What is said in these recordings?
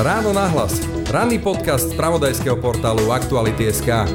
Ráno nahlas. Ranný podcast z pravodajského portálu Aktuality.sk.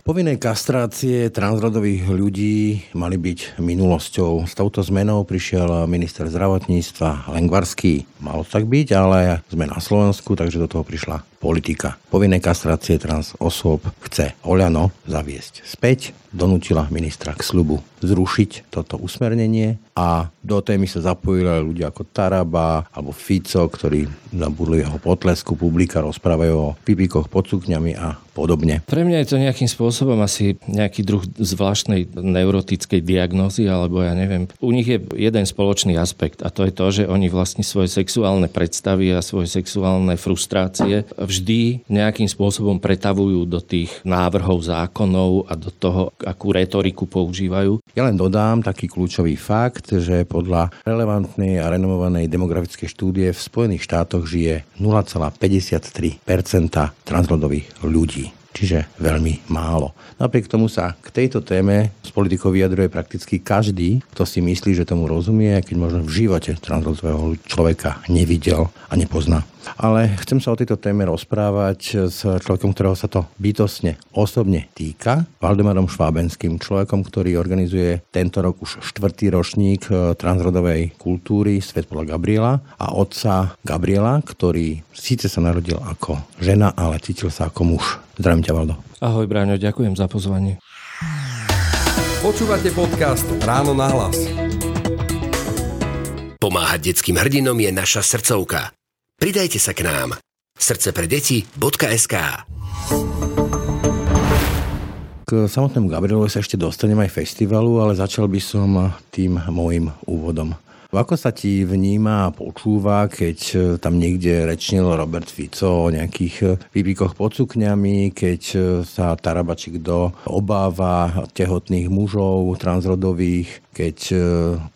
Povinné kastrácie transrodových ľudí mali byť minulosťou. S touto zmenou prišiel minister zdravotníctva Lengvarský. Malo tak byť, ale sme na Slovensku, takže do toho prišla politika. Povinné kastrácie trans osôb chce Oľano zaviesť späť donútila ministra k slubu zrušiť toto usmernenie a do témy sa zapojili ľudia ako Taraba alebo Fico, ktorí zabudli jeho potlesku, publika rozprávajú o pipikoch pod sukňami a podobne. Pre mňa je to nejakým spôsobom asi nejaký druh zvláštnej neurotickej diagnózy, alebo ja neviem. U nich je jeden spoločný aspekt a to je to, že oni vlastne svoje sexuálne predstavy a svoje sexuálne frustrácie vždy nejakým spôsobom pretavujú do tých návrhov zákonov a do toho, akú retoriku používajú. Ja len dodám taký kľúčový fakt, že podľa relevantnej a renomovanej demografickej štúdie v Spojených štátoch žije 0,53% transrodových ľudí čiže veľmi málo. Napriek tomu sa k tejto téme s politikou vyjadruje prakticky každý, kto si myslí, že tomu rozumie, keď možno v živote transrodového človeka nevidel a nepozná. Ale chcem sa o tejto téme rozprávať s človekom, ktorého sa to bytosne osobne týka, Valdemarom Švábenským, človekom, ktorý organizuje tento rok už štvrtý ročník e, transrodovej kultúry Svet podľa Gabriela a otca Gabriela, ktorý síce sa narodil ako žena, ale cítil sa ako muž. Zdravím ťa, Valdo. Ahoj, Bráňo, ďakujem za pozvanie. Počúvate podcast Ráno na hlas. Pomáhať detským hrdinom je naša srdcovka. Pridajte sa k nám. srdcepreDeti.sk K samotnému Gabrielovi sa ešte dostanem aj festivalu, ale začal by som tým môjim úvodom. Ako sa ti vníma a počúva, keď e, tam niekde rečnil Robert Fico o nejakých výpikoch e, pod sukňami, keď e, sa Tarabačik do obáva tehotných mužov transrodových, keď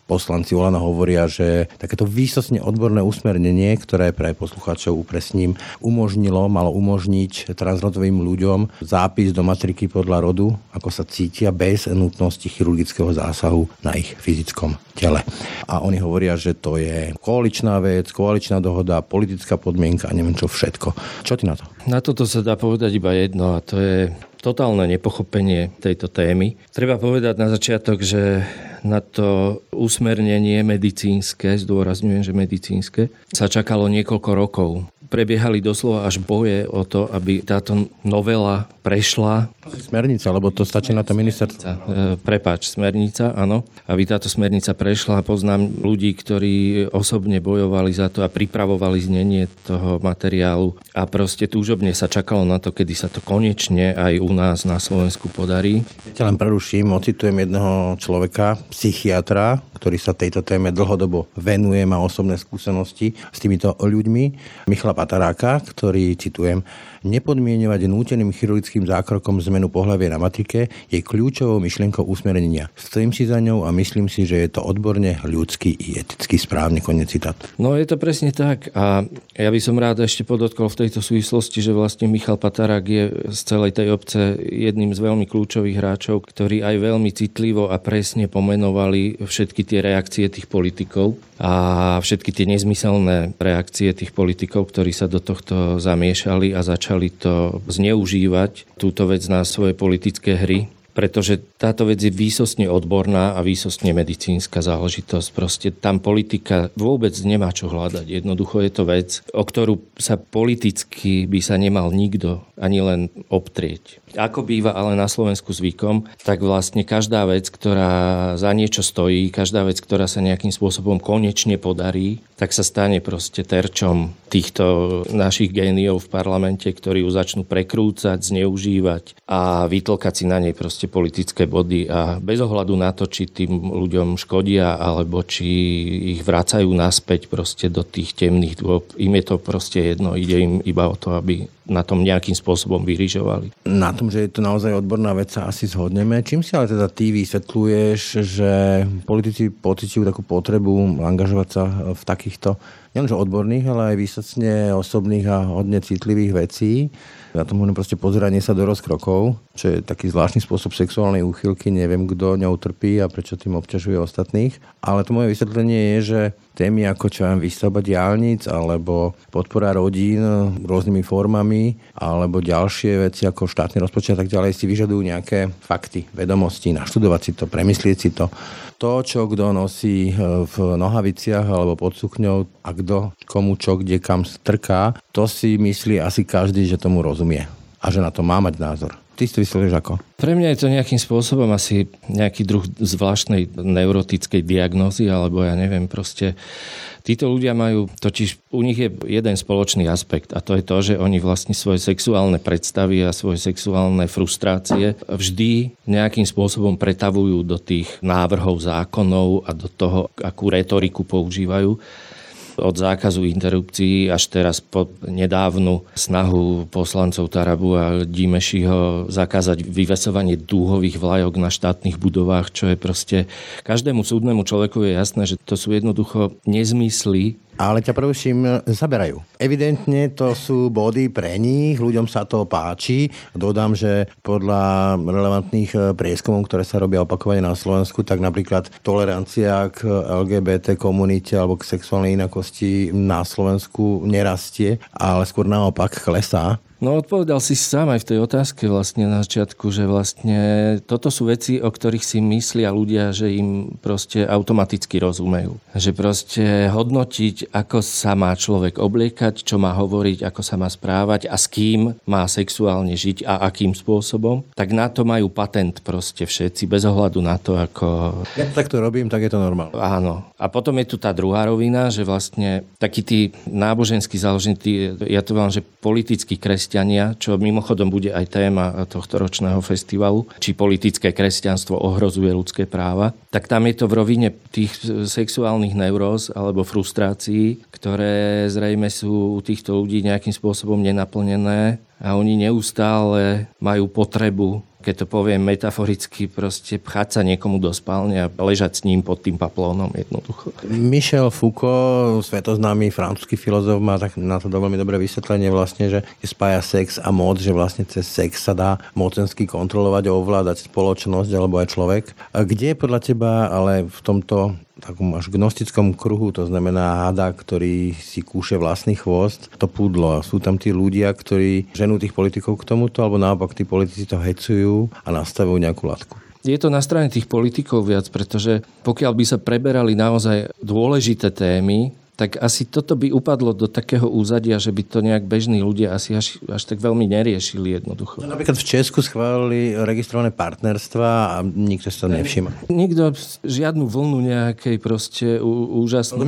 poslanci Olano hovoria, že takéto výsostne odborné usmernenie, ktoré pre poslucháčov upresním, umožnilo, malo umožniť transrodovým ľuďom zápis do matriky podľa rodu, ako sa cítia bez nutnosti chirurgického zásahu na ich fyzickom tele. A oni hovoria, že to je koaličná vec, koaličná dohoda, politická podmienka neviem čo všetko. Čo ty na to? Na toto sa dá povedať iba jedno a to je totálne nepochopenie tejto témy. Treba povedať na začiatok, že na to usmernenie medicínske, zdôrazňujem, že medicínske, sa čakalo niekoľko rokov prebiehali doslova až boje o to, aby táto novela prešla. Smernica, lebo to stačí na to ministerstvo. E, prepáč, smernica, áno. Aby táto smernica prešla, poznám ľudí, ktorí osobne bojovali za to a pripravovali znenie toho materiálu a proste túžobne sa čakalo na to, kedy sa to konečne aj u nás na Slovensku podarí. Ja len preruším, ocitujem jedného človeka, psychiatra, ktorý sa tejto téme dlhodobo venuje, má osobné skúsenosti s týmito ľuďmi, Michala Pataráka, ktorý, citujem, nepodmienovať núteným chirurgickým zákrokom zmenu pohľavie na matrike je kľúčovou myšlienkou usmerenia. Stojím si za ňou a myslím si, že je to odborne ľudský i eticky správny koniec citát. No je to presne tak a ja by som rád ešte podotkol v tejto súvislosti, že vlastne Michal Patarák je z celej tej obce jedným z veľmi kľúčových hráčov, ktorí aj veľmi citlivo a presne pomenovali všetky tie reakcie tých politikov a všetky tie nezmyselné reakcie tých politikov, ktorí sa do tohto zamiešali a začali to zneužívať, túto vec na svoje politické hry pretože táto vec je výsostne odborná a výsostne medicínska záležitosť. Proste tam politika vôbec nemá čo hľadať. Jednoducho je to vec, o ktorú sa politicky by sa nemal nikto ani len obtrieť. Ako býva ale na Slovensku zvykom, tak vlastne každá vec, ktorá za niečo stojí, každá vec, ktorá sa nejakým spôsobom konečne podarí, tak sa stane proste terčom týchto našich géniov v parlamente, ktorí ju začnú prekrúcať, zneužívať a vytlkať si na nej proste politické body a bez ohľadu na to, či tým ľuďom škodia alebo či ich vracajú naspäť proste do tých temných dôb, im je to proste jedno, ide im iba o to, aby na tom nejakým spôsobom vyrižovali. Na tom, že je to naozaj odborná vec, sa asi zhodneme. Čím si ale teda ty vysvetľuješ, že politici pocitujú takú potrebu angažovať sa v takýchto nielenže odborných, ale aj výsostne osobných a hodne citlivých vecí? Ja to môžem proste pozeranie sa do rozkrokov, čo je taký zvláštny spôsob sexuálnej úchylky, neviem, kto ňou trpí a prečo tým obťažuje ostatných. Ale to moje vysvetlenie je, že témy ako čo vám výstavba diálnic alebo podpora rodín rôznymi formami alebo ďalšie veci ako štátny rozpočet a tak ďalej si vyžadujú nejaké fakty, vedomosti, naštudovať si to, premyslieť si to. To, čo kto nosí e, v nohaviciach alebo pod sukňou a kto komu čo kde kam strká, to si myslí asi každý, že tomu rozumie a že na to má mať názor. Ty si to ako? Pre mňa je to nejakým spôsobom asi nejaký druh zvláštnej neurotickej diagnózy, alebo ja neviem, proste títo ľudia majú, totiž u nich je jeden spoločný aspekt a to je to, že oni vlastne svoje sexuálne predstavy a svoje sexuálne frustrácie vždy nejakým spôsobom pretavujú do tých návrhov zákonov a do toho, akú retoriku používajú od zákazu interrupcií až teraz po nedávnu snahu poslancov Tarabu a Dimešiho zakázať vyvesovanie dúhových vlajok na štátnych budovách, čo je proste každému súdnemu človeku je jasné, že to sú jednoducho nezmysly, ale ťa prvším e, zaberajú. Evidentne to sú body pre nich, ľuďom sa to páči. Dodám, že podľa relevantných e, prieskumov, ktoré sa robia opakovane na Slovensku, tak napríklad tolerancia k LGBT komunite alebo k sexuálnej inakosti na Slovensku nerastie, ale skôr naopak klesá. No odpovedal si sám aj v tej otázke vlastne na začiatku, že vlastne toto sú veci, o ktorých si myslia ľudia, že im proste automaticky rozumejú. Že proste hodnotiť, ako sa má človek obliekať, čo má hovoriť, ako sa má správať a s kým má sexuálne žiť a akým spôsobom, tak na to majú patent proste všetci, bez ohľadu na to, ako... Ja tak to robím, tak je to normálne. Áno. A potom je tu tá druhá rovina, že vlastne taký tí náboženský založený, ja to vám, že politický kres kresťania, čo mimochodom bude aj téma tohto ročného festivalu, či politické kresťanstvo ohrozuje ľudské práva, tak tam je to v rovine tých sexuálnych neuróz alebo frustrácií, ktoré zrejme sú u týchto ľudí nejakým spôsobom nenaplnené a oni neustále majú potrebu keď to poviem metaforicky, proste pchať sa niekomu do spálne a ležať s ním pod tým paplónom jednoducho. Michel Foucault, svetoznámy francúzsky filozof, má tak na to veľmi dobré vysvetlenie vlastne, že spája sex a moc, že vlastne cez sex sa dá mocensky kontrolovať a ovládať spoločnosť alebo aj človek. A kde je podľa teba ale v tomto takom až gnostickom kruhu, to znamená hada, ktorý si kúše vlastný chvost, to pudlo. Sú tam tí ľudia, ktorí ženú tých politikov k tomuto, alebo naopak tí politici to hecujú a nastavujú nejakú latku. Je to na strane tých politikov viac, pretože pokiaľ by sa preberali naozaj dôležité témy, tak asi toto by upadlo do takého úzadia, že by to nejak bežní ľudia asi až, až tak veľmi neriešili jednoducho. No, napríklad v Česku schválili registrované partnerstva a nikto si to nevšimol. Nikto žiadnu vlnu nejakej proste úžasnej...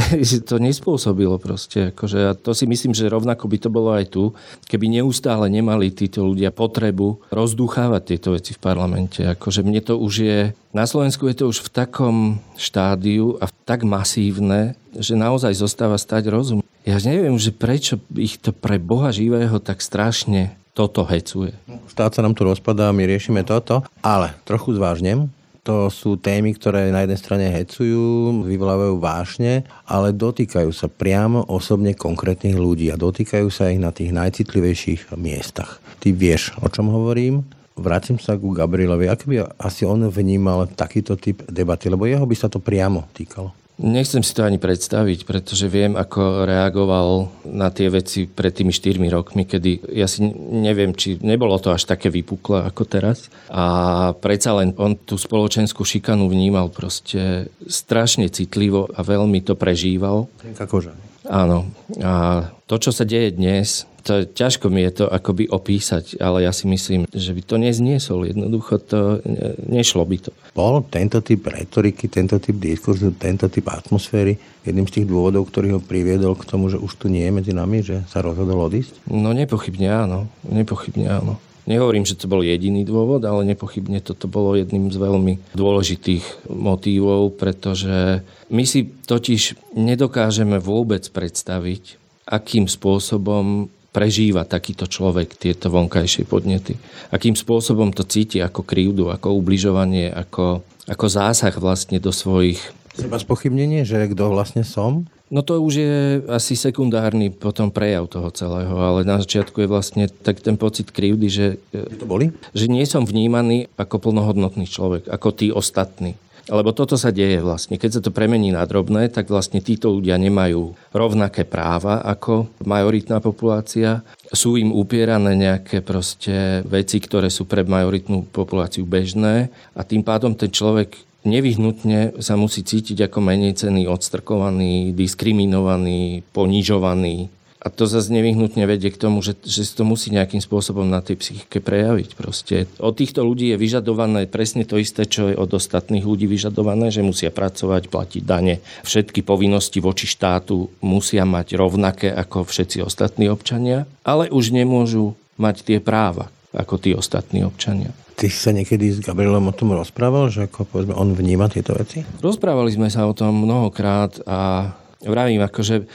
to nespôsobilo proste. Akože, a to si myslím, že rovnako by to bolo aj tu, keby neustále nemali títo ľudia potrebu rozduchávať tieto veci v parlamente. Akože mne to už je na Slovensku je to už v takom štádiu a tak masívne, že naozaj zostáva stať rozum. Ja neviem, že prečo ich to pre Boha živého tak strašne toto hecuje. Štát sa nám tu rozpadá, my riešime toto, ale trochu zvážnem. To sú témy, ktoré na jednej strane hecujú, vyvolávajú vášne, ale dotýkajú sa priamo osobne konkrétnych ľudí a dotýkajú sa ich na tých najcitlivejších miestach. Ty vieš, o čom hovorím? Vrátim sa ku Gabrielovi. Aký by asi on vnímal takýto typ debaty? Lebo jeho by sa to priamo týkalo. Nechcem si to ani predstaviť, pretože viem, ako reagoval na tie veci pred tými 4 rokmi, kedy ja si neviem, či nebolo to až také vypuklé ako teraz. A predsa len on tú spoločenskú šikanu vnímal proste strašne citlivo a veľmi to prežíval. Koža. Áno. A to, čo sa deje dnes, to ťažko mi je to akoby opísať, ale ja si myslím, že by to nezniesol. Jednoducho to nešlo by to. Bol tento typ retoriky, tento typ diskurzu, tento typ atmosféry jedným z tých dôvodov, ktorý ho priviedol k tomu, že už tu nie je medzi nami, že sa rozhodol odísť? No nepochybne áno. Nepochybne áno. Nehovorím, že to bol jediný dôvod, ale nepochybne toto bolo jedným z veľmi dôležitých motívov, pretože my si totiž nedokážeme vôbec predstaviť, akým spôsobom prežíva takýto človek tieto vonkajšie podnety. Akým spôsobom to cíti ako krivdu, ako ubližovanie, ako, ako zásah vlastne do svojich Seba spochybnenie, že kto vlastne som? No to už je asi sekundárny potom prejav toho celého, ale na začiatku je vlastne tak ten pocit krivdy, že, to boli? že nie som vnímaný ako plnohodnotný človek, ako tí ostatní. Lebo toto sa deje vlastne. Keď sa to premení na drobné, tak vlastne títo ľudia nemajú rovnaké práva ako majoritná populácia. Sú im upierané nejaké proste veci, ktoré sú pre majoritnú populáciu bežné a tým pádom ten človek nevyhnutne sa musí cítiť ako menej cený, odstrkovaný, diskriminovaný, ponižovaný. A to zase nevyhnutne vedie k tomu, že, že to musí nejakým spôsobom na tej psychike prejaviť. Proste. Od týchto ľudí je vyžadované presne to isté, čo je od ostatných ľudí vyžadované, že musia pracovať, platiť dane. Všetky povinnosti voči štátu musia mať rovnaké ako všetci ostatní občania, ale už nemôžu mať tie práva ako tí ostatní občania. Ty si sa niekedy s Gabrielom o tom rozprával, že ako povedzme on vníma tieto veci? Rozprávali sme sa o tom mnohokrát a vravím, akože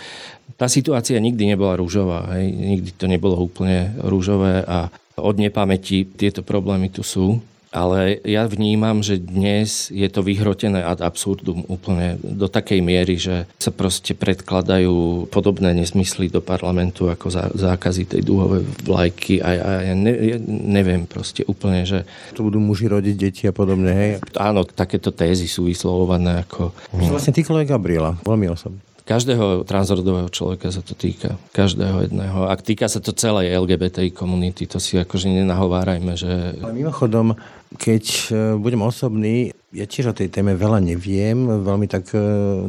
tá situácia nikdy nebola rúžová. Hej. Nikdy to nebolo úplne rúžové a od nepamäti tieto problémy tu sú. Ale ja vnímam, že dnes je to vyhrotené ad absurdum úplne do takej miery, že sa proste predkladajú podobné nesmysly do parlamentu ako zá, zákazy tej dúhovej vlajky a ja, ja, ne, ja neviem proste úplne, že... Tu budú muži rodiť deti a podobne, hej? Áno, takéto tézy sú vyslovované ako... Vlastne týkalo aj Gabriela, veľmi osobne. Každého transrodového človeka sa to týka. Každého jedného. A týka sa to celej LGBTI komunity. To si akože nenahovárajme, že... Ale mimochodom, keď e, budem osobný, ja tiež o tej téme veľa neviem, veľmi tak e,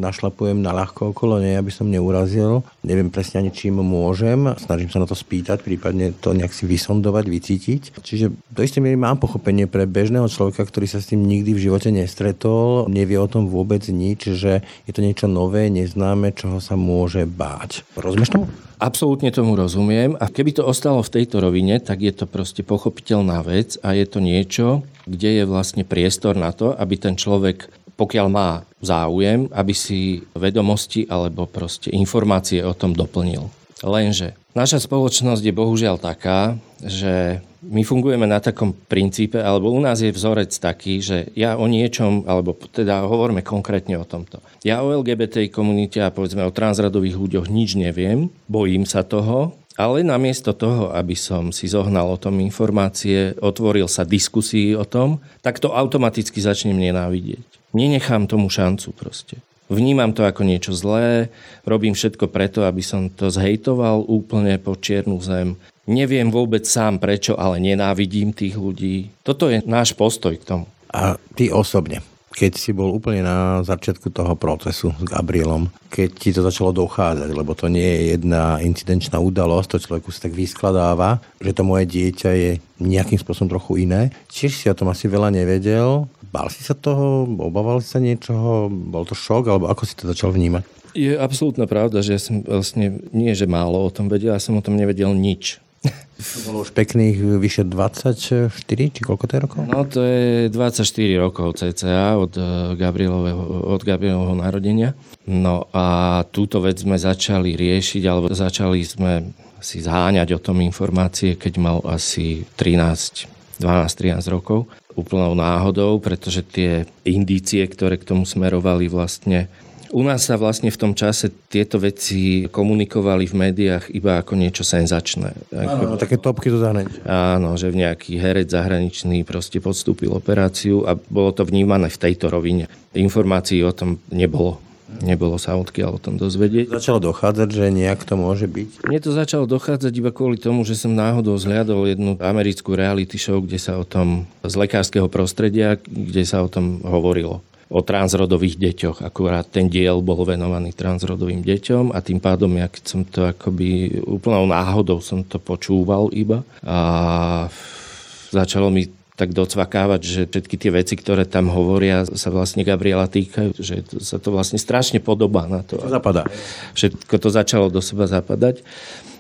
našlapujem na ľahko okolo nej, aby som neurazil. Neviem presne ani čím môžem, snažím sa na to spýtať, prípadne to nejak si vysondovať, vycítiť. Čiže do istej miery mám pochopenie pre bežného človeka, ktorý sa s tým nikdy v živote nestretol, nevie o tom vôbec nič, že je to niečo nové, neznáme, čoho sa môže báť. Rozumieš? Absolútne tomu rozumiem a keby to ostalo v tejto rovine, tak je to proste pochopiteľná vec a je to niečo, kde je vlastne priestor na to, aby ten človek, pokiaľ má záujem, aby si vedomosti alebo proste informácie o tom doplnil. Lenže naša spoločnosť je bohužiaľ taká, že my fungujeme na takom princípe, alebo u nás je vzorec taký, že ja o niečom, alebo teda hovoríme konkrétne o tomto. Ja o LGBT komunite a povedzme o transradových ľuďoch nič neviem, bojím sa toho, ale namiesto toho, aby som si zohnal o tom informácie, otvoril sa diskusii o tom, tak to automaticky začnem nenávidieť. Nenechám tomu šancu proste. Vnímam to ako niečo zlé, robím všetko preto, aby som to zhejtoval úplne po čiernu zem. Neviem vôbec sám prečo, ale nenávidím tých ľudí. Toto je náš postoj k tomu. A ty osobne, keď si bol úplne na začiatku toho procesu s Gabrielom, keď ti to začalo dochádzať, lebo to nie je jedna incidenčná udalosť, to človeku sa tak vyskladáva, že to moje dieťa je nejakým spôsobom trochu iné. Tiež si o tom asi veľa nevedel. Bál si sa toho? Obával si sa niečoho? Bol to šok? Alebo ako si to začal vnímať? Je absolútna pravda, že ja som vlastne nie, že málo o tom vedel, ja som o tom nevedel nič. To bolo už pekných vyše 24, či koľko to je rokov? No to je 24 rokov cca od eh, Gabrielového, od Gabrielovho narodenia. No a túto vec sme začali riešiť, alebo začali sme si zháňať o tom informácie, keď mal asi 13, 12-13 rokov. Úplnou náhodou, pretože tie indície, ktoré k tomu smerovali vlastne u nás sa vlastne v tom čase tieto veci komunikovali v médiách iba ako niečo senzačné. Áno, ako, také topky do zahraničia. Áno, že v nejaký herec zahraničný proste podstúpil operáciu a bolo to vnímané v tejto rovine. Informácií o tom nebolo. Nebolo sa odkiaľ o tom dozvedieť. Začalo dochádzať, že nejak to môže byť? Mne to začalo dochádzať iba kvôli tomu, že som náhodou zhľadol jednu americkú reality show, kde sa o tom z lekárskeho prostredia, kde sa o tom hovorilo o transrodových deťoch. Akurát ten diel bol venovaný transrodovým deťom a tým pádom, ja keď som to akoby úplnou náhodou som to počúval iba a začalo mi tak docvakávať, že všetky tie veci, ktoré tam hovoria, sa vlastne Gabriela týkajú, že sa to vlastne strašne podobá na to. To zapadá. Všetko to začalo do seba zapadať.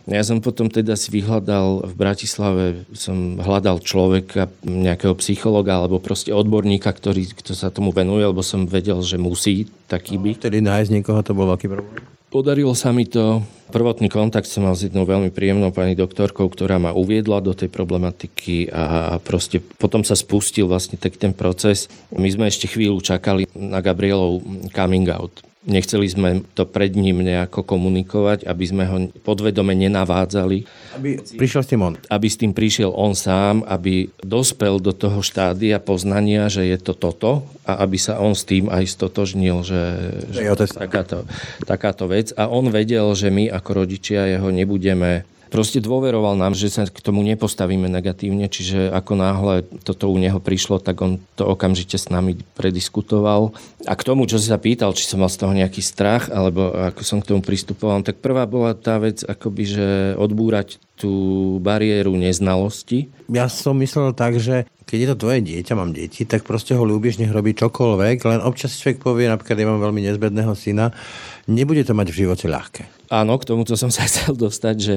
Ja som potom teda si vyhľadal v Bratislave, som hľadal človeka, nejakého psychologa alebo proste odborníka, ktorý kto sa tomu venuje, lebo som vedel, že musí taký byť. Vtedy nájsť niekoho to bol veľký problém? Podarilo sa mi to. Prvotný kontakt som mal s jednou veľmi príjemnou pani doktorkou, ktorá ma uviedla do tej problematiky a proste potom sa spustil vlastne tak ten proces. My sme ešte chvíľu čakali na Gabrielov coming out Nechceli sme to pred ním nejako komunikovať, aby sme ho podvedome nenavádzali. Aby prišiel s tým on. Aby s tým prišiel on sám, aby dospel do toho štádia poznania, že je to toto a aby sa on s tým aj stotožnil, že, že takáto, takáto vec. A on vedel, že my ako rodičia jeho nebudeme proste dôveroval nám, že sa k tomu nepostavíme negatívne, čiže ako náhle toto u neho prišlo, tak on to okamžite s nami prediskutoval. A k tomu, čo si sa pýtal, či som mal z toho nejaký strach, alebo ako som k tomu pristupoval, tak prvá bola tá vec, akoby, že odbúrať tú bariéru neznalosti. Ja som myslel tak, že keď je to tvoje dieťa, mám deti, tak proste ho ľúbiš, nech robí čokoľvek, len občas človek povie, napríklad ja mám veľmi nezbedného syna, nebude to mať v živote ľahké. Áno, k tomuto som sa chcel dostať, že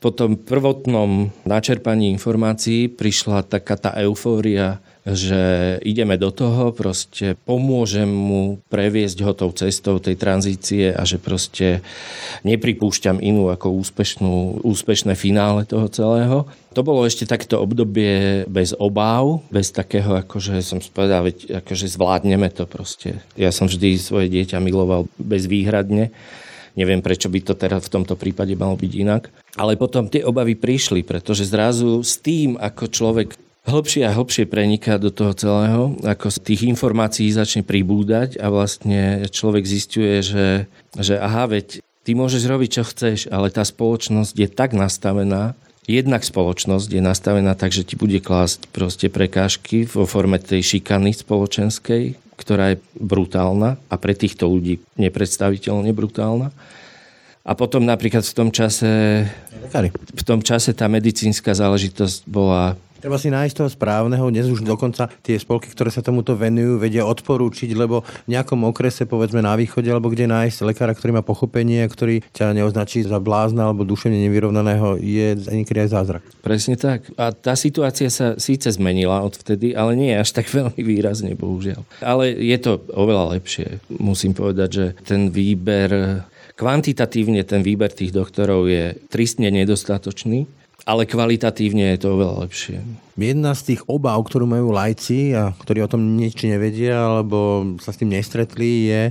po tom prvotnom načerpaní informácií prišla taká tá eufória, že ideme do toho, proste pomôžem mu previesť ho tou cestou tej tranzície a že proste nepripúšťam inú ako úspešnú, úspešné finále toho celého. To bolo ešte takto obdobie bez obáv, bez takého, akože som spovedal, veď akože zvládneme to proste. Ja som vždy svoje dieťa miloval bezvýhradne Neviem, prečo by to teraz v tomto prípade malo byť inak. Ale potom tie obavy prišli, pretože zrazu s tým, ako človek hlbšie a hlbšie preniká do toho celého, ako z tých informácií začne pribúdať a vlastne človek zistuje, že, že aha, veď ty môžeš robiť, čo chceš, ale tá spoločnosť je tak nastavená, jednak spoločnosť je nastavená tak, že ti bude klásť proste prekážky vo forme tej šikany spoločenskej, ktorá je brutálna a pre týchto ľudí nepredstaviteľne brutálna. A potom napríklad v tom čase, v tom čase tá medicínska záležitosť bola Treba si nájsť toho správneho, dnes už dokonca tie spolky, ktoré sa tomuto venujú, vedia odporúčiť, lebo v nejakom okrese, povedzme na východe, alebo kde nájsť lekára, ktorý má pochopenie, ktorý ťa neoznačí za blázna alebo duševne nevyrovnaného, je niekedy aj zázrak. Presne tak. A tá situácia sa síce zmenila odvtedy, ale nie až tak veľmi výrazne, bohužiaľ. Ale je to oveľa lepšie. Musím povedať, že ten výber Kvantitatívne ten výber tých doktorov je tristne nedostatočný ale kvalitatívne je to oveľa lepšie. Jedna z tých obáv, ktorú majú lajci a ktorí o tom nič nevedia alebo sa s tým nestretli, je,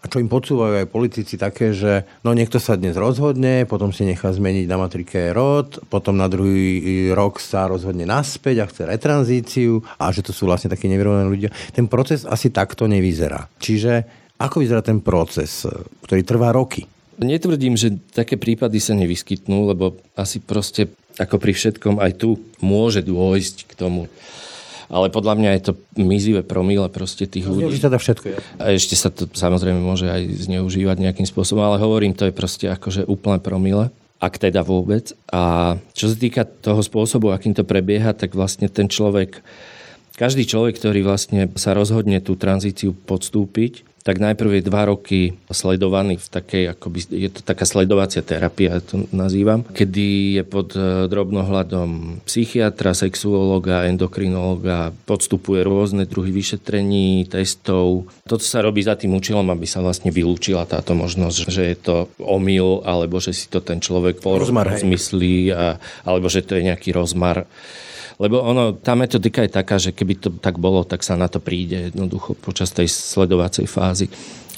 a čo im podsúvajú aj politici také, že no niekto sa dnes rozhodne, potom si nechá zmeniť na matrike rod, potom na druhý rok sa rozhodne naspäť a chce retranzíciu a že to sú vlastne takí nevyrovnaní ľudia. Ten proces asi takto nevyzerá. Čiže ako vyzerá ten proces, ktorý trvá roky? Netvrdím, že také prípady sa nevyskytnú, lebo asi proste ako pri všetkom aj tu môže dôjsť k tomu. Ale podľa mňa je to mizivé promile proste tých ľudí. teda všetko. Ja. A ešte sa to samozrejme môže aj zneužívať nejakým spôsobom, ale hovorím, to je proste akože úplné promile ak teda vôbec. A čo sa týka toho spôsobu, akým to prebieha, tak vlastne ten človek, každý človek, ktorý vlastne sa rozhodne tú tranzíciu podstúpiť, tak najprv je dva roky sledovaný v takej, akoby, je to taká sledovacia terapia, ja to nazývam, kedy je pod e, drobnohľadom psychiatra, sexuológa, endokrinológa, podstupuje rôzne druhy vyšetrení, testov. Toto sa robí za tým účelom, aby sa vlastne vylúčila táto možnosť, že je to omyl, alebo že si to ten človek porozmyslí, alebo že to je nejaký rozmar. Lebo ono, tá metodika je taká, že keby to tak bolo, tak sa na to príde jednoducho počas tej sledovacej fázy.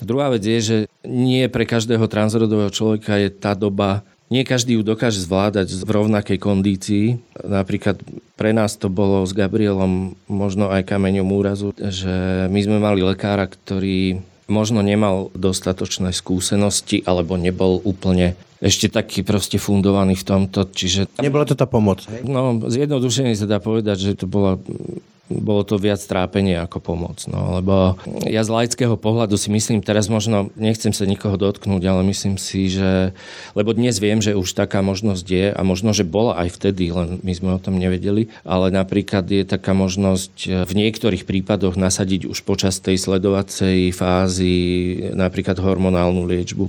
Druhá vec je, že nie pre každého transrodového človeka je tá doba nie každý ju dokáže zvládať v rovnakej kondícii. Napríklad pre nás to bolo s Gabrielom možno aj kameňom úrazu, že my sme mali lekára, ktorý možno nemal dostatočné skúsenosti alebo nebol úplne ešte taký proste fundovaný v tomto, čiže... Nebola to tá pomoc, hej? No, zjednodušene sa dá povedať, že to bola bolo to viac trápenie ako pomoc. No, lebo ja z laického pohľadu si myslím, teraz možno nechcem sa nikoho dotknúť, ale myslím si, že... Lebo dnes viem, že už taká možnosť je a možno, že bola aj vtedy, len my sme o tom nevedeli, ale napríklad je taká možnosť v niektorých prípadoch nasadiť už počas tej sledovacej fázy napríklad hormonálnu liečbu.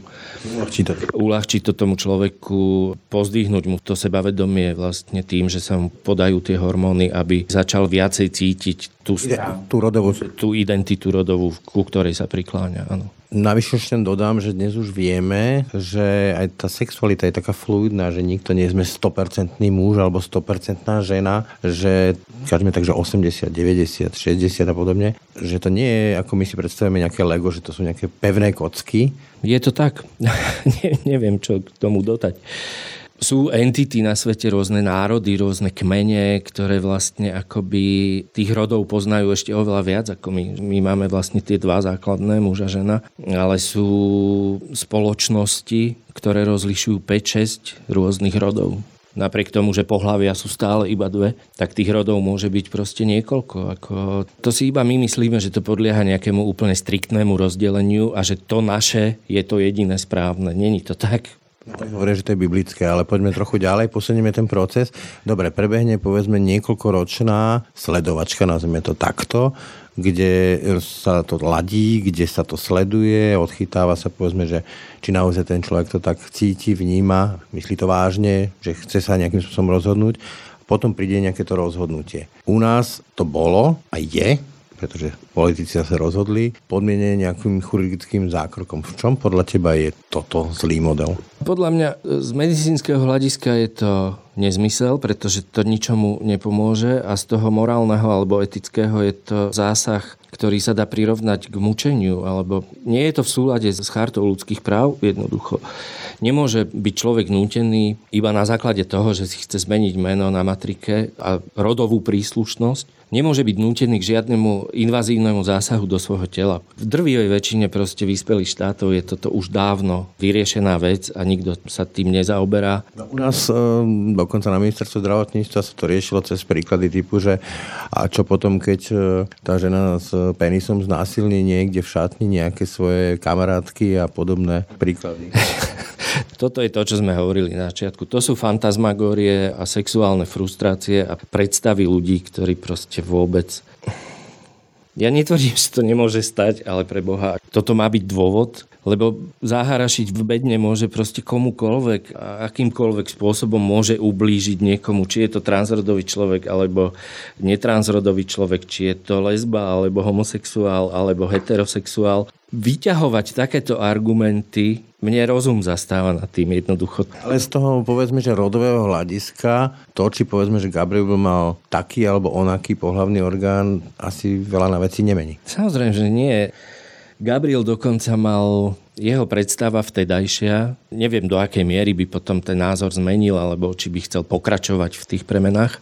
Uľahčí to. Uľahčí to tomu človeku, pozdvihnúť mu to sebavedomie vlastne tým, že sa mu podajú tie hormóny, aby začal viacej cítiť tú, tú rodovú. tú identitu rodovú, ku ktorej sa prikláňa. Áno. Navyše ešte dodám, že dnes už vieme, že aj tá sexualita je taká fluidná, že nikto nie sme 100% muž alebo 100% žena, že kažme tak, že 80, 90, 60 a podobne, že to nie je, ako my si predstavíme nejaké Lego, že to sú nejaké pevné kocky. Je to tak. ne, neviem, čo k tomu dodať sú entity na svete, rôzne národy, rôzne kmene, ktoré vlastne akoby tých rodov poznajú ešte oveľa viac ako my. My máme vlastne tie dva základné, muž a žena, ale sú spoločnosti, ktoré rozlišujú 5-6 rôznych rodov napriek tomu, že pohlavia sú stále iba dve, tak tých rodov môže byť proste niekoľko. Ako, to si iba my myslíme, že to podlieha nejakému úplne striktnému rozdeleniu a že to naše je to jediné správne. Není to tak. Hovoria, že to je biblické, ale poďme trochu ďalej, posunieme ten proces. Dobre, prebehne povedzme niekoľkoročná sledovačka, nazvime to takto, kde sa to ladí, kde sa to sleduje, odchytáva sa povedzme, že či naozaj ten človek to tak cíti, vníma, myslí to vážne, že chce sa nejakým spôsobom rozhodnúť potom príde nejaké to rozhodnutie. U nás to bolo a je, pretože politici sa rozhodli, podmienené nejakým chirurgickým zákrokom. V čom podľa teba je toto zlý model? Podľa mňa z medicínskeho hľadiska je to nezmysel, pretože to ničomu nepomôže a z toho morálneho alebo etického je to zásah, ktorý sa dá prirovnať k mučeniu, alebo nie je to v súlade s chartou ľudských práv jednoducho. Nemôže byť človek nútený iba na základe toho, že si chce zmeniť meno na matrike a rodovú príslušnosť. Nemôže byť nútený k žiadnemu invazívnemu zásahu do svojho tela. V drvivej väčšine proste vyspelých štátov je toto už dávno vyriešená vec a nikto sa tým nezaoberá. No, u nás e, dokonca na ministerstve zdravotníctva sa to riešilo cez príklady typu, že a čo potom, keď e, tá žena s penisom znásilní niekde v šatni nejaké svoje kamarátky a podobné príklady. Toto je to, čo sme hovorili na začiatku. To sú fantasmagórie a sexuálne frustrácie a predstavy ľudí, ktorí proste vôbec... Ja netvrdím, že to nemôže stať, ale pre Boha, toto má byť dôvod, lebo zaharašiť v bedne môže proste komukoľvek a akýmkoľvek spôsobom môže ublížiť niekomu, či je to transrodový človek alebo netransrodový človek, či je to lesba alebo homosexuál alebo heterosexuál vyťahovať takéto argumenty, mne rozum zastáva nad tým jednoducho. Ale z toho povedzme, že rodového hľadiska, to, či povedzme, že Gabriel by mal taký alebo onaký pohlavný orgán, asi veľa na veci nemení. Samozrejme, že nie. Gabriel dokonca mal jeho predstava vtedajšia, neviem do akej miery by potom ten názor zmenil, alebo či by chcel pokračovať v tých premenách,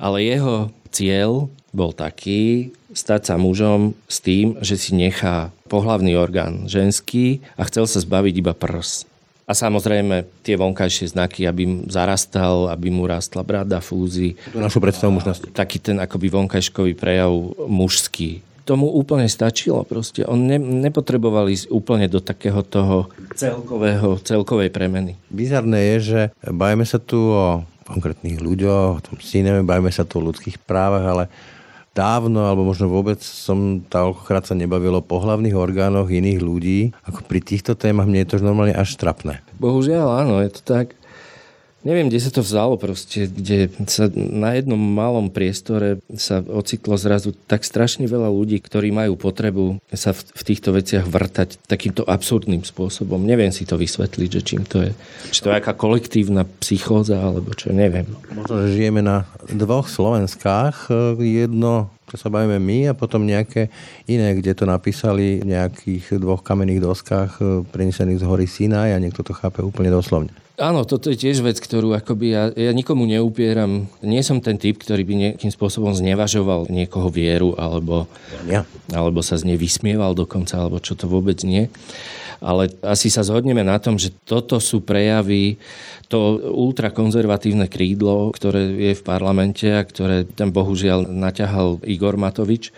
ale jeho cieľ bol taký, stať sa mužom s tým, že si nechá pohlavný orgán ženský a chcel sa zbaviť iba prs. A samozrejme tie vonkajšie znaky, aby mu zarastal, aby mu rastla brada, fúzy. To našu predstavu možnosti. Taký ten akoby vonkajškový prejav mužský. Tomu úplne stačilo proste. On ne, nepotreboval ísť úplne do takého toho celkového, celkovej premeny. Bizarné je, že bajme sa tu o konkrétnych ľuďoch, o tom sineme, bajme sa tu o ľudských právach, ale dávno, alebo možno vôbec som toľkokrát sa nebavilo o pohlavných orgánoch iných ľudí. Ako pri týchto témach mne je to normálne až trapné. Bohužiaľ, áno, je to tak. Neviem, kde sa to vzalo proste, kde sa na jednom malom priestore sa ocitlo zrazu tak strašne veľa ľudí, ktorí majú potrebu sa v, v týchto veciach vrtať takýmto absurdným spôsobom. Neviem si to vysvetliť, že čím to je. Či to je aká kolektívna psychóza, alebo čo, neviem. Možno, že žijeme na dvoch Slovenskách. Jedno čo sa bavíme my a potom nejaké iné, kde to napísali v nejakých dvoch kamenných doskách prenesených z hory Sinaj a niekto to chápe úplne doslovne. Áno, toto je tiež vec, ktorú akoby ja, ja nikomu neupieram. Nie som ten typ, ktorý by nejakým spôsobom znevažoval niekoho vieru alebo, ja. alebo sa z nej vysmieval dokonca, alebo čo to vôbec nie. Ale asi sa zhodneme na tom, že toto sú prejavy, to ultrakonzervatívne krídlo, ktoré je v parlamente a ktoré tam bohužiaľ naťahal Igor Matovič,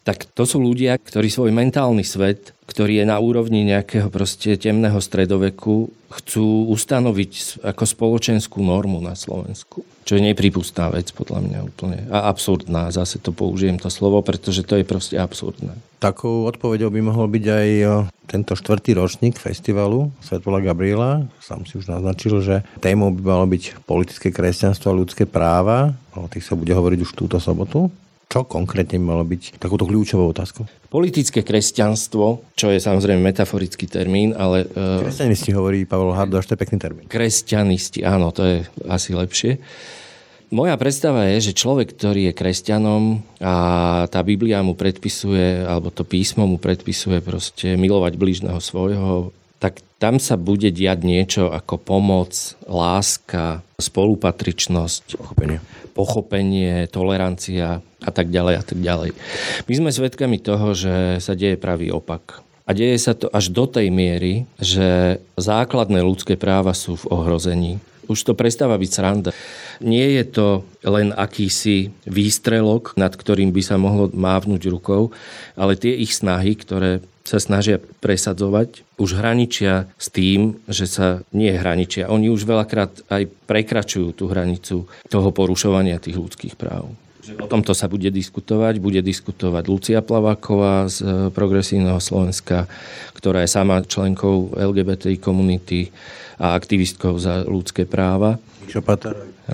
tak to sú ľudia, ktorí svoj mentálny svet, ktorý je na úrovni nejakého proste temného stredoveku, chcú ustanoviť ako spoločenskú normu na Slovensku. Čo je nepripustná vec podľa mňa úplne. A absurdná, zase to použijem to slovo, pretože to je proste absurdné. Takou odpovedou by mohol byť aj tento štvrtý ročník festivalu Svetola Gabriela. Sám si už naznačil, že témou by malo byť politické kresťanstvo a ľudské práva. O tých sa bude hovoriť už túto sobotu čo konkrétne malo byť takúto kľúčovou otázkou? Politické kresťanstvo, čo je samozrejme metaforický termín, ale... Uh, Kresťanisti hovorí Pavel Hardoš, to je pekný termín. Kresťanisti, áno, to je asi lepšie. Moja predstava je, že človek, ktorý je kresťanom a tá Biblia mu predpisuje, alebo to písmo mu predpisuje proste milovať blížneho svojho, tak tam sa bude diať niečo ako pomoc, láska, spolupatričnosť, pochopenie, pochopenie tolerancia a tak ďalej a tak ďalej. My sme svedkami toho, že sa deje pravý opak. A deje sa to až do tej miery, že základné ľudské práva sú v ohrození. Už to prestáva byť sranda. Nie je to len akýsi výstrelok, nad ktorým by sa mohlo mávnuť rukou, ale tie ich snahy, ktoré sa snažia presadzovať, už hraničia s tým, že sa nie hraničia. Oni už veľakrát aj prekračujú tú hranicu toho porušovania tých ľudských práv. O tomto sa bude diskutovať. Bude diskutovať Lucia Plaváková z e, Progresívneho Slovenska, ktorá je sama členkou LGBTI komunity a aktivistkou za ľudské práva.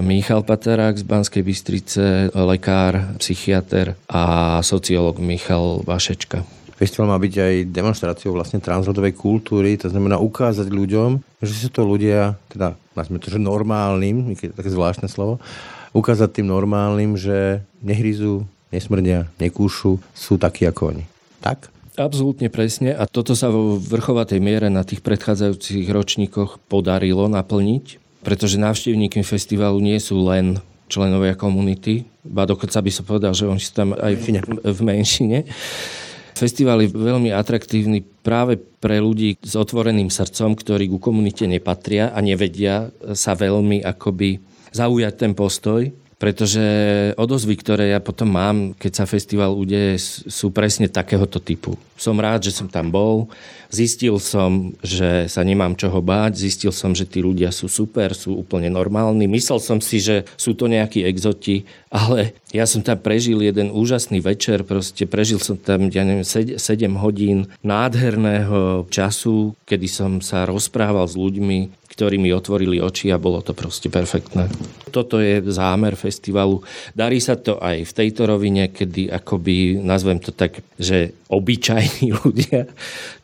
Michal Patarák z Banskej Bystrice, lekár, psychiatr a sociológ Michal Vašečka. Festival má byť aj demonstráciou vlastne transrodovej kultúry, to znamená ukázať ľuďom, že sú to ľudia, teda nazvime to, že normálnym, také zvláštne slovo, ukázať tým normálnym, že nehryzú, nesmrdia, nekúšu, sú takí ako oni. Tak? Absolútne presne a toto sa vo vrchovatej miere na tých predchádzajúcich ročníkoch podarilo naplniť, pretože návštevníkmi festivalu nie sú len členovia komunity, ba dokonca by som povedal, že oni sú tam aj v, v menšine. Festival je veľmi atraktívny práve pre ľudí s otvoreným srdcom, ktorí ku komunite nepatria a nevedia sa veľmi akoby zaujať ten postoj pretože odozvy, ktoré ja potom mám, keď sa festival udeje, sú presne takéhoto typu. Som rád, že som tam bol, zistil som, že sa nemám čoho báť, zistil som, že tí ľudia sú super, sú úplne normálni. Myslel som si, že sú to nejakí exoti, ale ja som tam prežil jeden úžasný večer, proste prežil som tam, ja neviem, 7 hodín nádherného času, kedy som sa rozprával s ľuďmi, ktorí mi otvorili oči a bolo to proste perfektné. Toto je zámer festivalu. Darí sa to aj v tejto rovine, kedy akoby, nazvem to tak, že obyčajní ľudia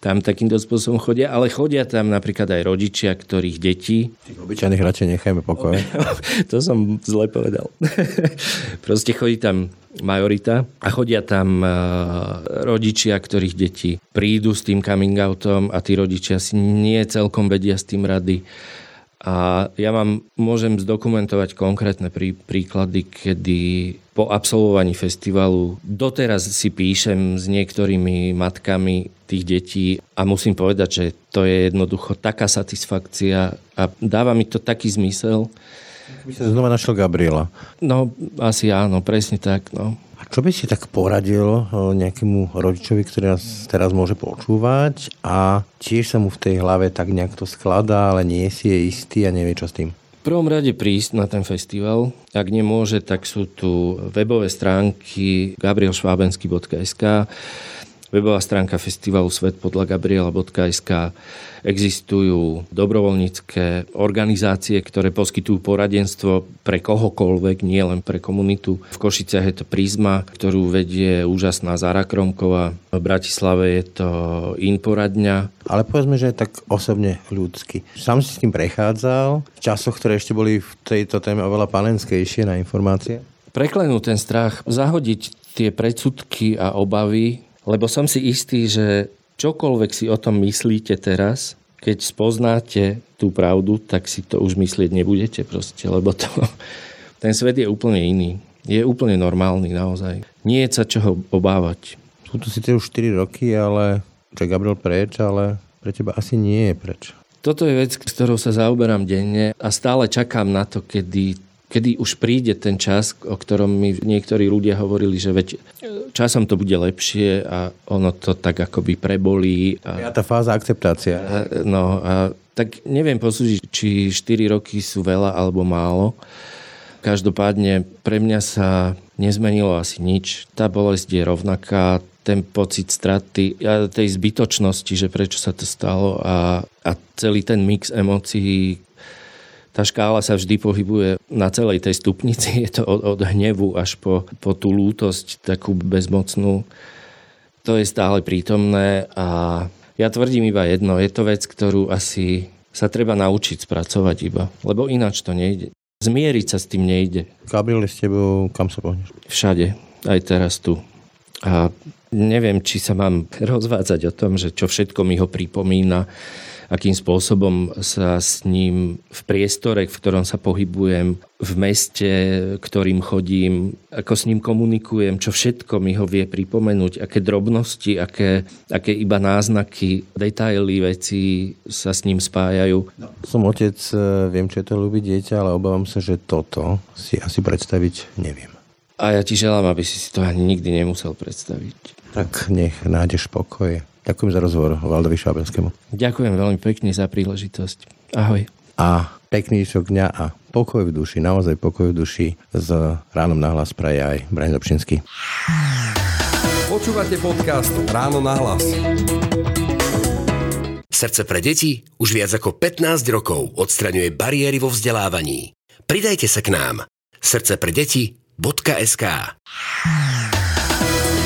tam takýmto spôsobom chodia, ale chodia tam napríklad aj rodičia, ktorých detí... Tých obyčajných radšej nechajme pokoj. to som zle povedal. proste chodí tam majorita a chodia tam e, rodičia, ktorých deti prídu s tým coming outom a tí rodičia si nie celkom vedia s tým rady. A ja vám môžem zdokumentovať konkrétne prí, príklady, kedy po absolvovaní festivalu doteraz si píšem s niektorými matkami tých detí a musím povedať, že to je jednoducho taká satisfakcia a dáva mi to taký zmysel, by sa znova našiel Gabriela. No, asi áno, presne tak. No. A čo by si tak poradil nejakému rodičovi, ktorý nás teraz môže počúvať a tiež sa mu v tej hlave tak nejak to skladá, ale nie si je istý a nevie čo s tým? V prvom rade prísť na ten festival. Ak nemôže, tak sú tu webové stránky gabrielšvábensky.sk webová stránka festivalu svet podľa gabriela.sk. Existujú dobrovoľnícke organizácie, ktoré poskytujú poradenstvo pre kohokoľvek, nie len pre komunitu. V Košiciach je to Prisma, ktorú vedie úžasná Zara Kromková. V Bratislave je to Inporadňa. Ale povedzme, že je tak osobne ľudský. Sám si s tým prechádzal v časoch, ktoré ešte boli v tejto téme oveľa panenskejšie na informácie? Preklenúť ten strach, zahodiť tie predsudky a obavy lebo som si istý, že čokoľvek si o tom myslíte teraz, keď spoznáte tú pravdu, tak si to už myslieť nebudete proste, lebo to, ten svet je úplne iný. Je úplne normálny naozaj. Nie je sa čoho obávať. Sú tu síce už 4 roky, ale že Gabriel preč, ale pre teba asi nie je preč. Toto je vec, s ktorou sa zaoberám denne a stále čakám na to, kedy kedy už príde ten čas, o ktorom mi niektorí ľudia hovorili, že veď časom to bude lepšie a ono to tak akoby prebolí. A, ja tá fáza akceptácia. A, no a tak neviem posúdiť, či 4 roky sú veľa alebo málo. Každopádne pre mňa sa nezmenilo asi nič. Tá bolesť je rovnaká, ten pocit straty a tej zbytočnosti, že prečo sa to stalo a, a celý ten mix emócií, tá škála sa vždy pohybuje na celej tej stupnici. Je to od, od hnevu až po, po tú lútosť, takú bezmocnú. To je stále prítomné a ja tvrdím iba jedno. Je to vec, ktorú asi sa treba naučiť spracovať iba, lebo ináč to nejde. Zmieriť sa s tým nejde. Gabriel s tebou, kam sa pohneš? Všade, aj teraz tu. A neviem, či sa mám rozvádzať o tom, že čo všetko mi ho pripomína akým spôsobom sa s ním v priestore, v ktorom sa pohybujem, v meste, ktorým chodím, ako s ním komunikujem, čo všetko mi ho vie pripomenúť, aké drobnosti, aké, aké iba náznaky, detaily, veci sa s ním spájajú. No, som otec, e, viem, čo je to ľúbiť dieťa, ale obávam sa, že toto si asi predstaviť neviem. A ja ti želám, aby si si to ani nikdy nemusel predstaviť. Tak nech nájdeš pokoje. Ďakujem za rozhovor Valdovi Šábelskému. Ďakujem veľmi pekne za príležitosť. Ahoj. A pekný šok dňa a pokoj v duši, naozaj pokoj v duši s ránom nahlas praje aj Brian Dobšinský. Počúvate podcast Ráno nahlas. Srdce pre deti už viac ako 15 rokov odstraňuje bariéry vo vzdelávaní. Pridajte sa k nám. Srdce pre deti.sk